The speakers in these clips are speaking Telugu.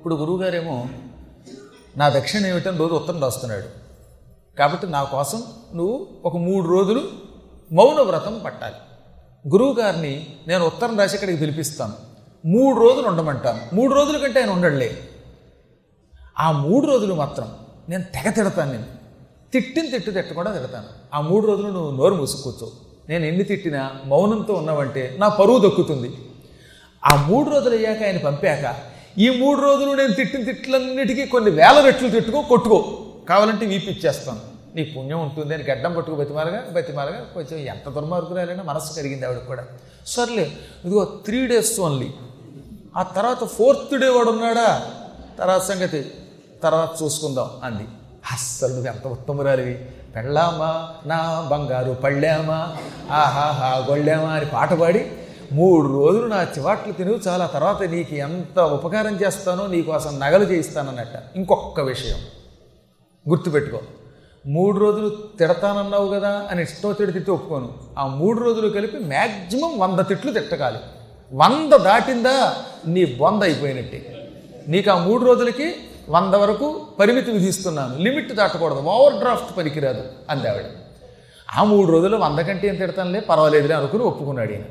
ఇప్పుడు గురువుగారేమో నా దక్షిణ ఏమిటని రోజు ఉత్తరం రాస్తున్నాడు. కాబట్టి నా కోసం నువ్వు ఒక మూడు రోజులు మౌన వ్రతం పట్టాలి. గురువు గారిని నేను ఉత్తరం రాసి ఇక్కడికి పిలిపిస్తాను. మూడు రోజులు ఉండమంటాను. మూడు రోజుల కంటే ఆయన ఉండడులే. ఆ మూడు రోజులు మాత్రం నేను తెగ తిడతాను నేను తిట్టిన తిట్టు తిట్టకుండా తిడతాను. ఆ మూడు రోజులు నువ్వు నోరు మూసుకూర్చో నేను ఎన్ని తిట్టినా మౌనంతో ఉన్నావంటే నా పరువు దక్కుతుంది. ఆ మూడు రోజులు అయ్యాక ఆయన పంపాక ఈ మూడు రోజులు నేను తిట్టిన తిట్లన్నిటికీ కొన్ని వేల రెట్లు తిట్టుకో కొట్టుకో. కావాలంటే వీపిచ్చేస్తాను నీ పుణ్యం ఉంటుంది అని గడ్డం పట్టుకు బతిమాలగా బతిమాలగా. కొంచెం ఎంత దుర్మార్గురాలైనా మనసు కరిగింది ఆవిడ కూడా. సర్లే ఇదిగో త్రీ డేస్ ఓన్లీ ఆ తర్వాత ఫోర్త్ డే వాడు ఉన్నాడా? తర్వాత సంగతి తర్వాత చూసుకుందాం అంది. అస్సలు నువ్వు ఎంత ఉత్తమురాలివి. పెళ్ళామా? నా బంగారు పళ్ళామా? ఆహాహా గొళ్ళామా? అని పాట పాడి మూడు రోజులు నా చివాట్లు తిను చాలా తర్వాత నీకు ఎంత ఉపకారం చేస్తానో నీకోసం నగలు చేయిస్తానన్నట్ట. ఇంకొక విషయం. గుర్తుపెట్టుకో. మూడు రోజులు తిడతానన్నావు కదా అని ఇష్టం తిడి తిట్టి ఒప్పుకోను. ఆ మూడు రోజులు కలిపి మ్యాక్సిమం వంద తిట్లు తిట్టకాలి. వంద దాటిందా నీ బొంద అయిపోయినట్టే. నీకు ఆ మూడు రోజులకి వంద వరకు పరిమితి విధిస్తున్నాను. లిమిట్ దాటకూడదు. ఓవర్ డ్రాఫ్ట్ పనికిరాదు అంది ఆవిడ. ఆ మూడు రోజులు వంద కంటే ఏం తిడతానులే? పర్వాలేదులే అనుకుని ఒప్పుకున్నాడు ఈయన.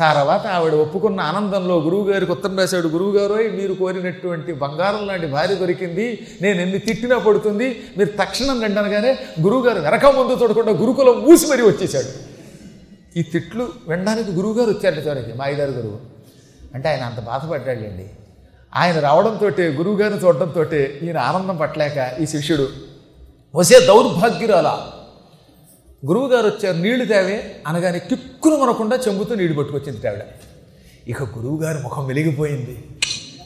తర్వాత ఆవిడ ఒప్పుకున్న ఆనందంలో గురువుగారికి ఉత్తరం రాశాడు గురువుగారు మీరు కోరినటువంటి బంగారం లాంటి భార్య దొరికింది నేను ఎన్ని తిట్టినా పడుతుంది మీరు తక్షణం రండి అనగానే గురువుగారు వెనక ముందు చూడకుండా గురుకులం ఊసి మరీ వచ్చేసాడు ఈ తిట్లు వినడానికి గురువుగారు వచ్చారట చివరికి మా ఐదారు గురువు అంటే ఆయన అంత బాధపడ్డాడండి. ఆయన రావడంతో గురువుగారిని చూడడంతో ఈయన ఆనందం పట్టలేక ఈ శిష్యుడు వసే దౌర్భాగ్యురాలా గురువుగారు వచ్చారు నీళ్ళు తేవే అనగానే కిక్కును మనకుండా చెంబుతో నీళ్ళు పట్టుకొచ్చింది ఆవిడ ఇక గురువుగారి ముఖం వెలిగిపోయింది.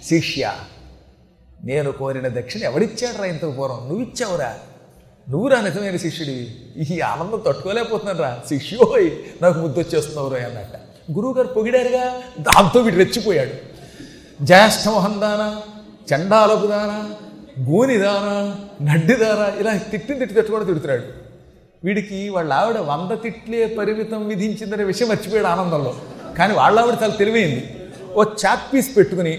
శిష్య నేను కోరిన దక్షిణ ఎవడిచ్చాడురా ఇంతకు పూర్వం? నువ్వు ఇచ్చావురా నువ్వురా నిజమైన శిష్యుడివి. ఈ ఆనందం తట్టుకోలేకపోతున్నాను రా శిష్యోయ్ నాకు ముద్దొచ్చేస్తున్నావురా అన్నట్ట. గురువుగారు పొగిడారుగా దాంతో వీడు రెచ్చిపోయాడు. జ్యేష్ఠమోహన్ దానా చండాలపు దానా గూనిదానా నడ్డిదానా ఇలా తిట్టిన తిట్టి తట్టుకోవడం తిడుతున్నాడు. వీడికి వాళ్ళ ఆవిడ వంద తిట్లే పరిమితం విధించిందనే విషయం మర్చిపోయాడు ఆనందంలో. కానీ వాళ్ళ ఆవిడ చాలా తెలివైంది. ఓ చాక్ పీస్ పెట్టుకుని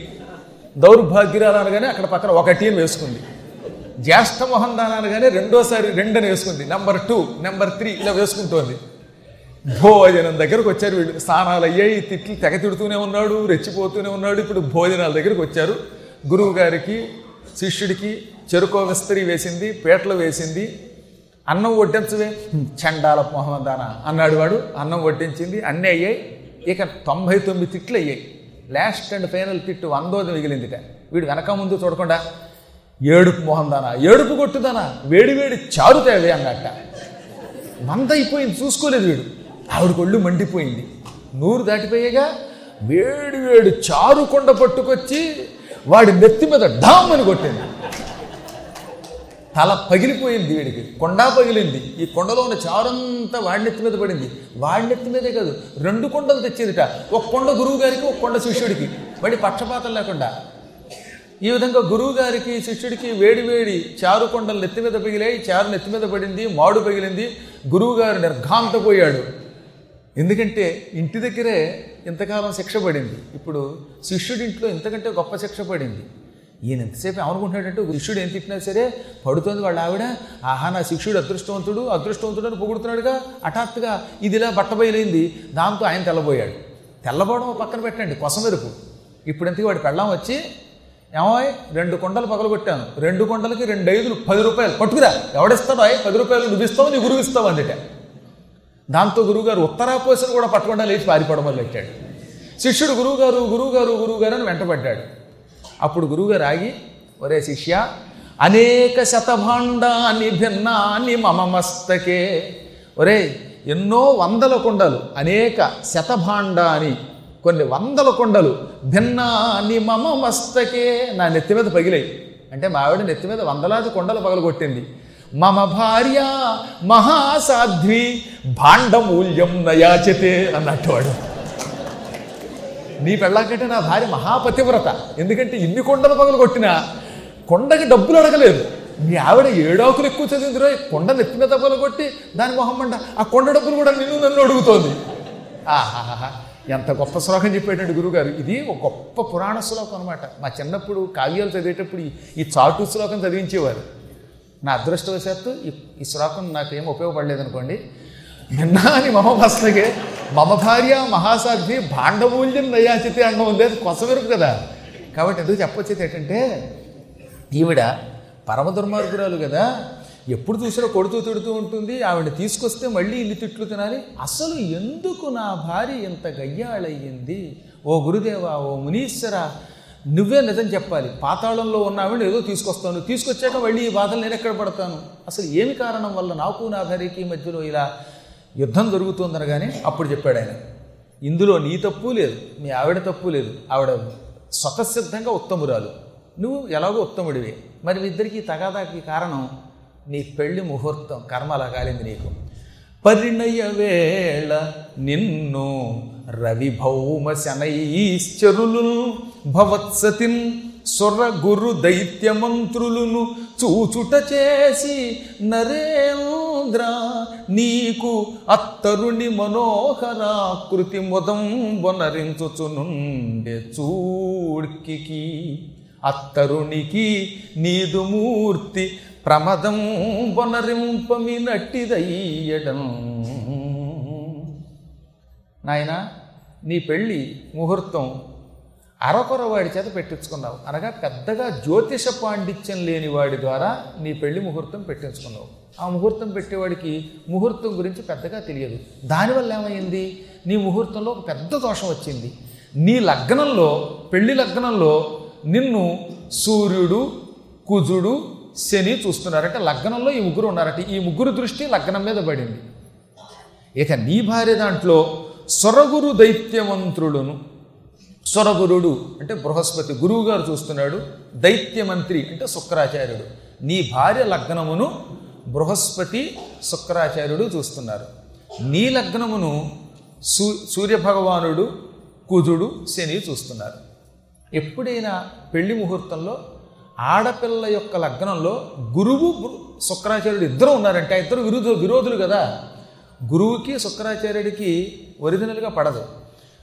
దౌర్భాగ్యురాలు అనగానే అక్కడ పక్కన ఒకటి అని వేసుకుంది. జ్యేష్ఠ మొహన్ దాన అనగానే రెండోసారి రెండని వేసుకుంది. నెంబర్ టూ నెంబర్ త్రీ ఇలా వేసుకుంటోంది. భోజనం దగ్గరకు వచ్చారు వీళ్ళు. స్నానాలు అయ్యాయి తిట్లు తెగ తిడుతూనే ఉన్నాడు రెచ్చిపోతూనే ఉన్నాడు. ఇప్పుడు భోజనాల దగ్గరకు వచ్చారు. గురువు గారికి శిష్యుడికి చెరుకో విస్తరి వేసింది పీటలు వేసింది. అన్నం వడ్డించవే. చండాల మొహమ్మదాన అన్నాడు వాడు. అన్నం వడ్డించింది. అన్నీ అయ్యాయి. ఇక తొంభై తొమ్మిది తిట్లు అయ్యాయి. లాస్ట్ అండ్ ఫైనల్ తిట్టు వందోది మిగిలిందిట. వీడు వెనక ముందు చూడకుండా ఏడుపు మొహందానా? ఏడుపు కొట్టుదానా? వేడి వేడి చారు తేవే అన్నట్ట మంద అయిపోయింది. చూసుకోలేదు వీడు. ఆవిడ కొళ్ళు మండిపోయింది. నూరు దాటిపోయేగా వేడి వేడి చారు కొండ పట్టుకొచ్చి వాడి నెత్తి మీద డామ్ అని కొట్టింది. తల పగిలిపోయింది వీడికి. కొండ పగిలింది. ఈ కొండలో ఉన్న చారంతా వాడినెత్తి మీద పడింది. వాడినెత్తి మీదే కాదు రెండు కొండలు తెచ్చేదిట. ఒక కొండ గురువు గారికి ఒక కొండ శిష్యుడికి. మళ్ళీ పక్షపాతం లేకుండా. ఈ విధంగా గురువు గారికి శిష్యుడికి వేడి వేడి చారు కొండలు నెత్తి మీద పగిలాయి. చారు నెత్తి మీద పడింది మాడు పగిలింది. గురువుగారు నిర్ఘాంతపోయాడు. ఎందుకంటే ఇంటి దగ్గరే ఇంతకాలం శిక్ష పడింది. ఇప్పుడు శిష్యుడింట్లో ఇంతకంటే గొప్ప శిక్ష పడింది. ఈయన ఎంతసేపు ఏమనుకుంటున్నాడంటే శిష్యుడు ఏం తిట్టినా సరే పడుతుంది వాళ్ళ ఆవిడ. ఆహా నా శిష్యుడు అదృష్టవంతుడు అదృష్టవంతుడు అని పొగుడుతున్నాడుగా. హఠాత్తుగా ఇది ఇలా బట్టబయలైంది దాంతో ఆయన తెల్లబోయాడు. తెల్లబోవడం పక్కన పెట్టండి కొసమెరుపు ఇప్పుడు వాడు వాడి వచ్చి ఏమోయ్ రెండు కొండలు పగలగొట్టాను. రెండు కొండలకి రెండు ఐదులు పది రూపాయలు. పట్టుకురా. ఎవడిస్తాడో? పది రూపాయలు నువ్వు ఇస్తావు నీ గురువు ఇస్తావు అందుట. దాంతో గురువుగారు ఉత్తరాపోసను కూడా పట్టకుండా లేచి పారిపోవడం మొదలు పెట్టాడు శిష్యుడు గురువుగారు గురువుగారు గురువుగారు అని వెంటబడ్డాడు. అప్పుడు గురువుగారు ఆగి ఒరే శిష్య అనేక శతభాండాన్ని భిన్నాన్ని మమ మస్తకే. ఒరే ఎన్నో వందల కొండలు అనేక శతభాండాని కొన్ని వందల కొండలు భిన్నాన్ని మమ మస్తకే నా నెత్తి మీద పగిలాయి. అంటే మా ఆవిడ నెత్తి మీద వందలాది కొండలు పగలగొట్టింది. మమ భార్య మహాసాధ్వి భాండమూల్యం నయాచితే అన్నట్టు వాడు. నీ పెళ్ళాకంటే నా భార్య మహాపతివ్రత. ఎందుకంటే ఇన్ని కొండలు పగలు కొట్టినా కొండకి డబ్బులు అడగలేదు. మీ ఆవిడ ఏడాకులు ఎక్కువ చదివిందిరో కొండ నెత్తి మీద కొట్టి దాని మొహమ్మండ ఆ కొండ డబ్బులు కూడా నిన్ను నన్ను అడుగుతోంది. ఆహాహా ఎంత గొప్ప శ్లోకం చెప్పేటండి గురుగారు ఇది ఒక గొప్ప పురాణ శ్లోకం అనమాట మా చిన్నప్పుడు కావ్యాలు చదివేటప్పుడు ఈ- చాటు శ్లోకం చదివించేవారు. నా అదృష్టవశాత్తు ఈ శ్లోకం నాకు నాకేం ఉపయోగపడలేదు అనుకోండి నిన్న అని భస్మగే మమ భార్య మహాసాధ్వి భాండమూల్యం నయాచితి అన్నం ఉంది అది కొసవెరుకు కదా. కాబట్టి ఎందుకు చెప్పొచ్చేది ఏంటంటే ఈవిడ పరమ దుర్మార్గురాలు కదా. ఎప్పుడు చూసినా కొడుతూ తిడుతూ ఉంటుంది. ఆవిడ తీసుకొస్తే మళ్ళీ ఇల్లు తిట్లు తినాలి. అసలు ఎందుకు నా భార్య ఇంత గయ్యాళయ్యింది? ఓ గురుదేవా ఓ మునీశ్వర నువ్వే నిజం చెప్పాలి. పాతాళంలో ఉన్న ఆవిడ ఏదో తీసుకొస్తాను. తీసుకొచ్చాక మళ్ళీ ఈ బాధలు నేను ఎక్కడ పడతాను? అసలు ఏమి కారణం వల్ల నాకు నా భార్యకి మధ్యలో ఇలా యుద్ధం జరుగుతుందనగానే అప్పుడు చెప్పాడు ఆయన ఇందులో నీ తప్పు లేదు మీ ఆవిడ తప్పు లేదు. ఆవిడ స్వతసిద్ధంగా ఉత్తమురాలు. నువ్వు ఎలాగో ఉత్తముడివి. మరి మీ ఇద్దరికి తగాదాకి కారణం నీ పెళ్ళి ముహూర్తం కర్మ అలా కాలింది నీకు. పరిణయ వేళ నిన్ను రవి భౌమ శనైశ్చరులు భవత్సతిన్ సుర గురు దైత్య మంత్రులును చూచుట చేసి నరేంద్ర నీకు అత్తరుని మనోహరాకృతి మొదం బొనరించుచునుండే చూడ్కి అత్తరునికి నీదు మూర్తి ప్రమదం బొనరింపమి నట్టిదయ్యడం నాయన నీ పెళ్ళి ముహూర్తం అరకొర వాడి చేత పెట్టించుకున్నావు. అనగా పెద్దగా జ్యోతిష పాండిత్యం లేని వాడి ద్వారా నీ పెళ్ళి ముహూర్తం పెట్టించుకున్నావు. ఆ ముహూర్తం పెట్టేవాడికి ముహూర్తం గురించి పెద్దగా తెలియదు. దానివల్ల ఏమైంది? నీ ముహూర్తంలో ఒక పెద్ద దోషం వచ్చింది. నీ లగ్నంలో పెళ్ళి లగ్నంలో నిన్ను సూర్యుడు కుజుడు శని చూస్తున్నారంటే. లగ్నంలో ఈ ముగ్గురు ఉన్నారట. ఈ ముగ్గురు దృష్టి లగ్నం మీద పడింది. ఇక నీ భార్య దాంట్లో సొరగురు దైత్యమంత్రులను సొరగురుడు అంటే బృహస్పతి గురువు గారు చూస్తున్నాడు దైత్యమంత్రి అంటే శుక్రాచార్యుడు. నీ భార్య లగ్నమును బృహస్పతి శుక్రాచార్యుడు చూస్తున్నారు. నీ లగ్నమును సూ సూర్యభగవానుడు కుజుడు శని చూస్తున్నారు. ఎప్పుడైనా పెళ్ళి ముహూర్తంలో ఆడపిల్ల యొక్క లగ్నంలో గురువు శుక్రాచార్యుడు ఇద్దరు ఉన్నారంటే ఆ ఇద్దరు విరుధ విరోధులు కదా. గురువుకి శుక్రాచార్యుడికి ఒరిజినల్గా పడదు.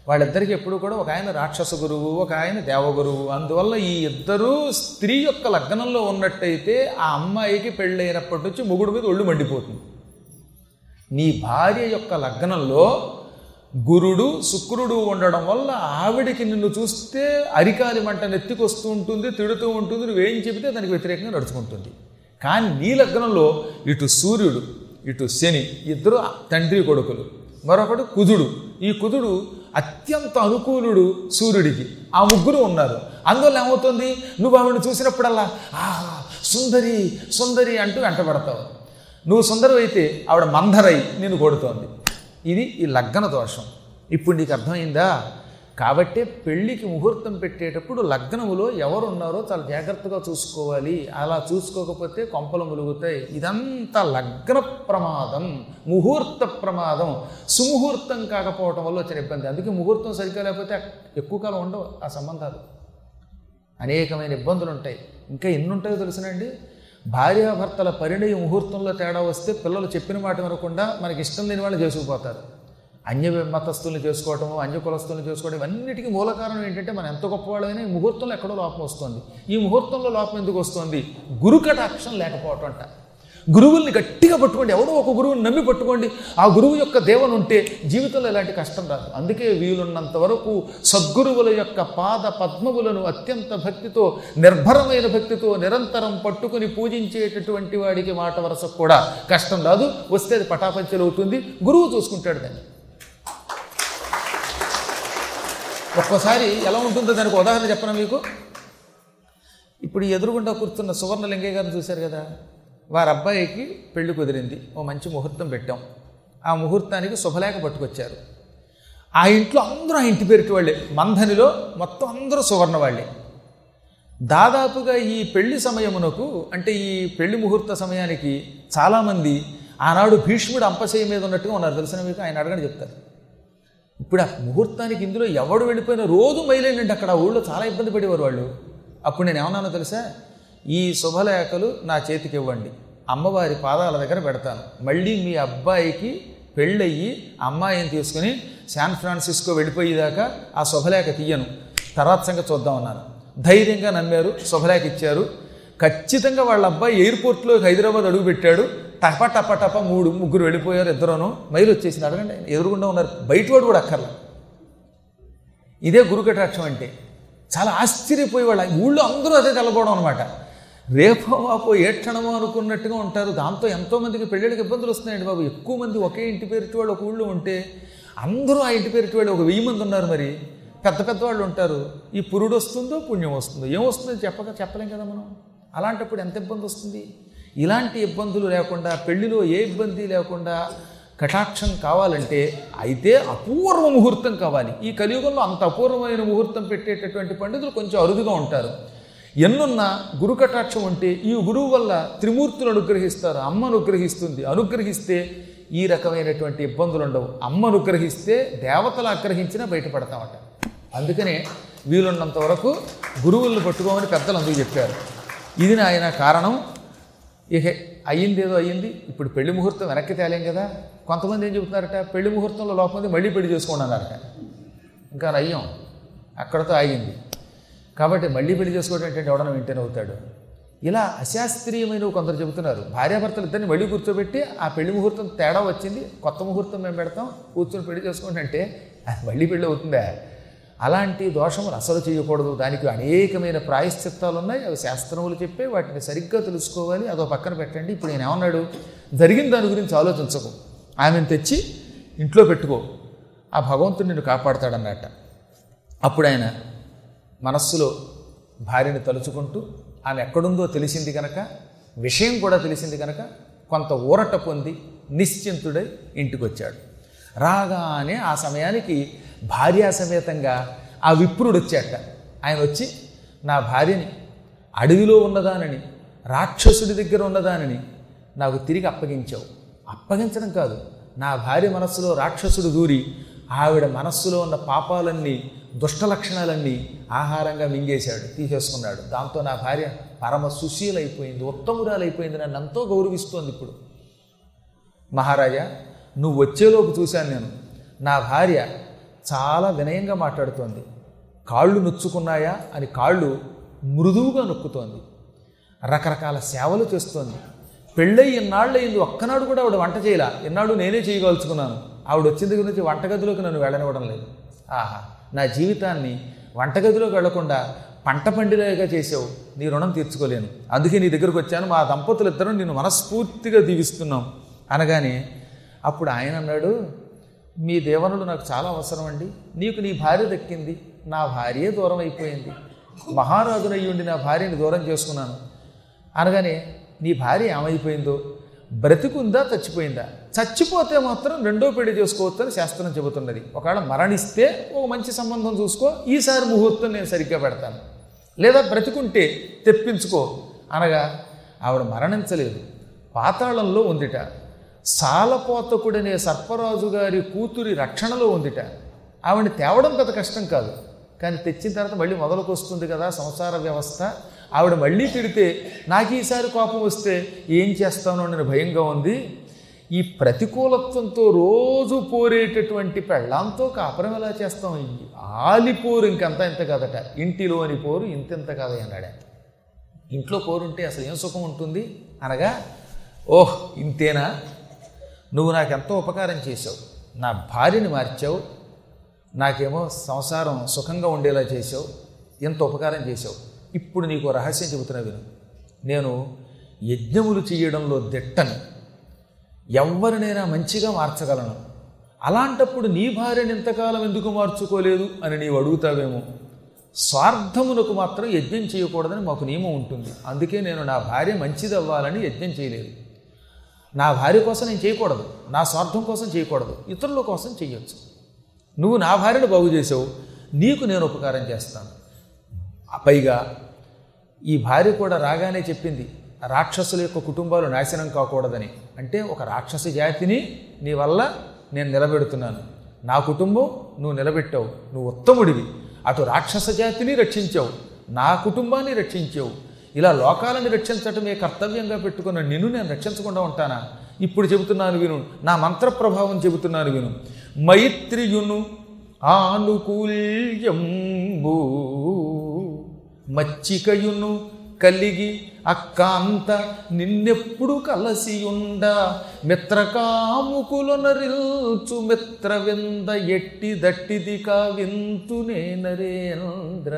వాళ్ళిద్దరికి ఎప్పుడు కూడా ఒక ఆయన రాక్షస గురువు ఒక ఆయన దేవగురువు అందువల్ల ఈ ఇద్దరూ స్త్రీ యొక్క లగ్నంలో ఉన్నట్టయితే ఆ అమ్మాయికి పెళ్ళైనప్పటి నుంచి మొగుడు మీద ఒళ్ళు మండిపోతుంది. నీ భార్య యొక్క లగ్నంలో గురుడు శుక్రుడు ఉండడం వల్ల ఆవిడికి నిన్ను చూస్తే అరికాలి మంట నెత్తికొస్తూ ఉంటుంది తిడుతూ ఉంటుంది నువ్వేం చెబితే దానికి వ్యతిరేకంగా నడుచుకుంటుంది. కానీ నీ లగ్నంలో ఇటు సూర్యుడు ఇటు శని ఇద్దరు తండ్రి కొడుకులు మరొకడు కుజుడు. ఈ కుజుడు అత్యంత అనుకూలుడు సూర్యుడికి. ఆ ముగ్గురు ఉన్నారు. అందువల్ల ఏమవుతుంది? నువ్వు ఆవిడని చూసినప్పుడల్లా ఆ సుందరి సుందరి అంటూ వెంటబడతావు. నువ్వు సుందరం అయితే ఆవిడ మందరై నేను కొడుతోంది ఇది ఈ లగ్న దోషం. ఇప్పుడు నీకు అర్థమైందా? కాబట్టే పెళ్ళికి ముహూర్తం పెట్టేటప్పుడు లగ్నములో ఎవరు ఉన్నారో చాలా జాగ్రత్తగా చూసుకోవాలి. అలా చూసుకోకపోతే కొంపలు ములుగుతాయి. ఇదంతా లగ్న ప్రమాదం ముహూర్త ప్రమాదం. సుముహూర్తం కాకపోవటం వల్ల వచ్చిన ఇబ్బంది. అందుకే ముహూర్తం సరిగ్గా లేకపోతే ఎక్కువ కాలం ఉండవు. ఆ సంబంధాలు అనేకమైన ఇబ్బందులు ఉంటాయి. ఇంకా ఎన్ని ఉంటాయో తెలుసునండి. భార్యాభర్తల పరిణయ ముహూర్తంలో తేడా వస్తే పిల్లలు చెప్పిన మాట వినకుండా మనకి ఇష్టం లేని వాళ్ళు చేసుకుపోతారు. అన్య మతస్థుల్ని చేసుకోవటము అన్య కులస్తుల్ని చేసుకోవడం ఇవన్నిటికీ మూల కారణం ఏంటంటే మనం ఎంత గొప్పవాళ్ళైనా ఈ ముహూర్తంలో ఎక్కడో లోపం వస్తుంది. ఈ ముహూర్తంలో లోపం ఎందుకు వస్తుంది? గురు కటాక్షం లేకపోవటం అంట గురువుల్ని గట్టిగా పట్టుకోండి. ఎవడో ఒక గురువుని నమ్మి పట్టుకోండి. ఆ గురువు యొక్క దేవన ఉంటే జీవితంలో ఎలాంటి కష్టం రాదు. అందుకే వీలున్నంత వరకు సద్గురువుల యొక్క పాద పద్మములను అత్యంత భక్తితో నిర్భరమైన భక్తితో నిరంతరం పట్టుకుని పూజించేటటువంటి వాడికి మాట వరసకు కూడా కష్టం రాదు. వస్తే అది పటాపంచలు అవుతుంది గురువు చూసుకుంటాడు దాన్ని. ఒక్కోసారి ఎలా ఉంటుందో దానికి ఉదాహరణ చెప్పనా మీకు? ఇప్పుడు ఎదురుగుండా కూర్చున్న సువర్ణ లింగయ్య గారిని చూశారు కదా. వారి అబ్బాయికి పెళ్ళి కుదిరింది. ఓ మంచి ముహూర్తం పెట్టాం. ఆ ముహూర్తానికి శుభలేఖ పట్టుకొచ్చారు. ఆ ఇంట్లో అందరూ ఆ ఇంటి పేరుటి వాళ్ళే. మంధనిలో మొత్తం అందరూ సువర్ణ వాళ్ళే. దాదాపుగా ఈ పెళ్ళి సమయమునకు అంటే ఈ పెళ్ళి ముహూర్త సమయానికి చాలామంది ఆనాడు భీష్ముడు అంపశయ మీద ఉన్నట్టుగా ఉన్నారు. తెలిసిన మీకు? ఆయన అడగని చెప్తారు. ఇప్పుడు ఆ ముహూర్తానికి ఇందులో ఎవడు వెళ్ళిపోయినా రోజు మైలేనండి అక్కడ. ఊళ్ళో చాలా ఇబ్బంది పడేవారు వాళ్ళు. అప్పుడు నేను ఏమన్నానో తెలుసా? ఈ శుభలేఖలు నా చేతికి ఇవ్వండి. అమ్మవారి పాదాల దగ్గర పెడతాను. మళ్ళీ మీ అబ్బాయికి పెళ్ళయ్యి అమ్మాయిని తీసుకుని శాన్ ఫ్రాన్సిస్కో వెళ్ళిపోయేదాకా ఆ శుభలేఖ తీయను తర్వాత సంగతి చూద్దాం అన్నాను. ధైర్యంగా నమ్మారు శుభలేఖ ఇచ్చారు. ఖచ్చితంగా వాళ్ళ అబ్బాయి ఎయిర్పోర్ట్లో హైదరాబాద్ అడుగు పెట్టాడు. టప టప టప మూడు ముగ్గురు వెళ్ళిపోయారు ఇద్దరును. మైలు వచ్చేసింది అడగండి ఎదురుగుండా ఉన్నారు. బయటవాడు కూడా అక్కర్లా. ఇదే గురుకటాక్షం అంటే. చాలా ఆశ్చర్యపోయి వాళ్ళ ఊళ్ళో అందరూ అదే తెల్లబోవడం అనమాట రేపో వాపో ఏ క్షణమో అనుకున్నట్టుగా ఉంటారు. దాంతో ఎంతోమందికి పెళ్ళిళ్ళకి ఇబ్బందులు వస్తున్నాయండి బాబు. ఎక్కువ మంది ఒకే ఇంటి పేరుటి వాళ్ళు ఒక ఊళ్ళో ఉంటే అందరూ ఆ ఇంటి పేరుటి వాళ్ళు ఒక వెయ్యి మంది ఉన్నారు మరి. పెద్ద పెద్ద వాళ్ళు ఉంటారు. ఈ పురుడు వస్తుందో పుణ్యం వస్తుందో ఏం వస్తుందో చెప్పక చెప్పలేం కదా మనం. అలాంటప్పుడు ఎంత ఇబ్బంది వస్తుంది? ఇలాంటి ఇబ్బందులు లేకుండా పెళ్ళిలో ఏ ఇబ్బంది లేకుండా కటాక్షం కావాలంటే అయితే అపూర్వ ముహూర్తం కావాలి. ఈ కలియుగంలో అంత అపూర్వమైన ముహూర్తం పెట్టేటటువంటి పండితులు కొంచెం అరుదుగా ఉంటారు. ఎన్నున్న గురు కటాక్షం ఉంటే ఈ గురువు వల్ల త్రిమూర్తులు అనుగ్రహిస్తారు. అమ్మ అనుగ్రహిస్తుంది. అనుగ్రహిస్తే ఈ రకమైనటువంటి ఇబ్బందులు ఉండవు. అమ్మ అనుగ్రహిస్తే దేవతలు ఆగ్రహించినా బయటపడతామట. అందుకనే వీలున్నంత వరకు గురువులను పట్టుకోమని పెద్దలు అందుకు చెప్పారు. ఇది నాయన కారణం. ఇక అయ్యింది ఏదో అయ్యింది ఇప్పుడు పెళ్ళి ముహూర్తం వెనక్కి తేలేం కదా. కొంతమంది ఏం చెబుతున్నారట పెళ్ళి ముహూర్తంలో లోపమంది మళ్ళీ పెళ్ళి చేసుకోండి అన్నారట. ఇంకా అయ్యం అక్కడతో ఆగింది. కాబట్టి మళ్ళీ పెళ్ళి చేసుకోవడం అంటే ఎవడన్నా వింటేనే అవుతాడు. ఇలా అశాస్త్రీయమైన కొందరు చెబుతున్నారు. భార్యాభర్తలు ఇద్దరిని మళ్ళీ కూర్చోబెట్టి ఆ పెళ్ళి ముహూర్తం తేడా వచ్చింది కొత్త ముహూర్తం మేము పెడతాం కూర్చొని పెళ్ళి చేసుకోండి అంటే మళ్ళీ పెళ్ళి అవుతుందా? అలాంటి దోషములు అసలు చేయకూడదు. దానికి అనేకమైన ప్రాయశ్చిత్తాలు ఉన్నాయి అవి శాస్త్రములు చెప్పే వాటిని సరిగ్గా తెలుసుకోవాలి. అదో పక్కన పెట్టండి. ఇప్పుడు నేను ఏమన్నాడు? జరిగిన దాని గురించి ఆలోచించకు. ఆమెను తెచ్చి ఇంట్లో పెట్టుకో. ఆ భగవంతుడు నిన్ను కాపాడతాడన్నట అప్పుడు ఆయన మనస్సులో భార్యని తలుచుకుంటూ ఆమె ఎక్కడుందో తెలిసింది కనుక విషయం కూడా తెలిసింది కనుక కొంత ఊరట పొంది నిశ్చింతుడై ఇంటికి వచ్చాడు రాగానే ఆ సమయానికి భార్యాసమేతంగా ఆ విప్రుడు వచ్చాట ఆయన వచ్చి నా భార్యని అడవిలో ఉన్నదానని రాక్షసుడి దగ్గర ఉన్నదానని నాకు తిరిగి అప్పగించావు. అప్పగించడం కాదు నా భార్య మనస్సులో రాక్షసుడు దూరి ఆవిడ మనస్సులో ఉన్న పాపాలన్నీ దుష్ట లక్షణాలన్నీ ఆహారంగా మింగేశాడు తీసేసుకున్నాడు. దాంతో నా భార్య పరమ సుశీలైపోయింది ఉత్తమురాలైపోయింది నన్ను ఎంతో గౌరవిస్తోంది ఇప్పుడు. మహారాజా నువ్వు వచ్చేలోపు చూశాను నేను. నా భార్య చాలా వినయంగా మాట్లాడుతోంది. కాళ్ళు నొచ్చుకున్నాయా అని కాళ్ళు మృదువుగా నొక్కుతోంది. రకరకాల సేవలు చేస్తోంది. పెళ్ళై ఇన్నాళ్ళయింది ఒక్కనాడు కూడా ఆవిడ వంట చేయలా. ఇన్నాళ్ళు నేనే చేయగలుచుకున్నాను. ఆవిడ వచ్చిన దగ్గర నుంచి వంటగదిలోకి నన్ను వెళ్ళనివ్వడం లేదు. ఆహా నా జీవితాన్ని వంటగదిలోకి వెళ్ళకుండా పంట పండిలాగా చేసావు నీ రుణం తీర్చుకోలేను. అందుకే నీ దగ్గరకు వచ్చాను. మా దంపతులు ఇద్దరం నేను మనస్ఫూర్తిగా దీవిస్తున్నాం. అనగానే అప్పుడు ఆయన అన్నాడు మీ దేవనుడు నాకు చాలా అవసరం అండి నీకు నీ భార్య దక్కింది. నా భార్యే దూరం అయిపోయింది. మహారాజునయ్యుండి నా భార్యని దూరం చేసుకున్నాను. అనగానే నీ భార్య ఏమైపోయిందో? బ్రతికుందా? చచ్చిపోయిందా? చచ్చిపోతే మాత్రం రెండో పెళ్ళి చేసుకోవచ్చు అని శాస్త్రం చెబుతున్నది. ఒకవేళ మరణిస్తే ఒక మంచి సంబంధం చూసుకో. ఈసారి ముహూర్తం నేను సరిగ్గా పెడతాను. లేదా బ్రతికుంటే తెప్పించుకో. అనగా ఆవిడ మరణించలేదు. పాతాళంలో ఉందిట. సాలపోతకుడనే సర్పరాజు గారి కూతురి రక్షణలో ఉందిట. ఆవిడని తేవడం పెద్ద కష్టం కాదు. కానీ తెచ్చిన తర్వాత మళ్ళీ మొదలకొస్తుంది కదా సంసార వ్యవస్థ. ఆవిడ మళ్ళీ తిడితే నాకు ఈసారి కోపం వస్తే ఏం చేస్తానో అని భయంగా ఉంది. ఈ ప్రతికూలత్వంతో రోజు పోరేటటువంటి పెళ్ళాంతో కాపురం ఎలా చేస్తాం? ఆలిపోరు ఇంకంత ఇంత కదట. ఇంటిలోని పోరు ఇంతెంత కదా అన్నాడు. ఇంట్లో పోరుంటే అసలు ఏం సుఖం ఉంటుంది? అనగా ఓహ్ ఇంతేనా? నువ్వు నాకెంతో ఉపకారం చేసావు నా భార్యని మార్చావు. నాకేమో సంసారం సుఖంగా ఉండేలా చేసావు ఎంత ఉపకారం చేసావు ఇప్పుడు నీకు రహస్యం చెబుతున్నా విను. నేను యజ్ఞములు చేయడంలో దిట్టను. ఎవరినైనా మంచిగా మార్చగలను. అలాంటప్పుడు నీ భార్యని ఇంతకాలం ఎందుకు మార్చుకోలేదు అని నీవు అడుగుతావేమో. స్వార్థమునకు మాత్రం యజ్ఞం చేయకూడదని మాకు నియమం ఉంటుంది. అందుకే నేను నా భార్య మంచిది అవ్వాలని యజ్ఞం చేయలేదు. నా భార్య కోసం నేను చేయకూడదు. నా స్వార్థం కోసం చేయకూడదు. ఇతరుల కోసం చేయొచ్చు నువ్వు నా భార్యను బాగు చేసావు. నీకు నేను ఉపకారం చేస్తాను. ఆ పైగా ఈ భార్య కూడా రాగానే చెప్పింది రాక్షసుల యొక్క కుటుంబాలు నాశనం కాకూడదని. అంటే ఒక రాక్షస జాతిని నీ వల్ల నేను నిలబెడుతున్నాను. నా కుటుంబం నువ్వు నిలబెట్టావు. నువ్వు ఉత్తముడివి. అటు రాక్షస జాతిని రక్షించావు. నా కుటుంబాన్ని రక్షించావు. ఇలా లోకాలను రక్షించటమే కర్తవ్యంగా పెట్టుకున్న నిన్ను నేను రక్షించకుండా ఉంటానా? ఇప్పుడు చెబుతున్నాను విను. నా మంత్ర ప్రభావం చెబుతున్నాను విను. మైత్రియును ఆనుకూల్యంబు మచ్చికయును కలిగి అక్కాంత నిన్నెప్పుడు కలసియుండ మిత్రకాముకులనరిల్చు మిత్రవింద ఎట్టి దట్టిది కావింతు నేనరేంద్ర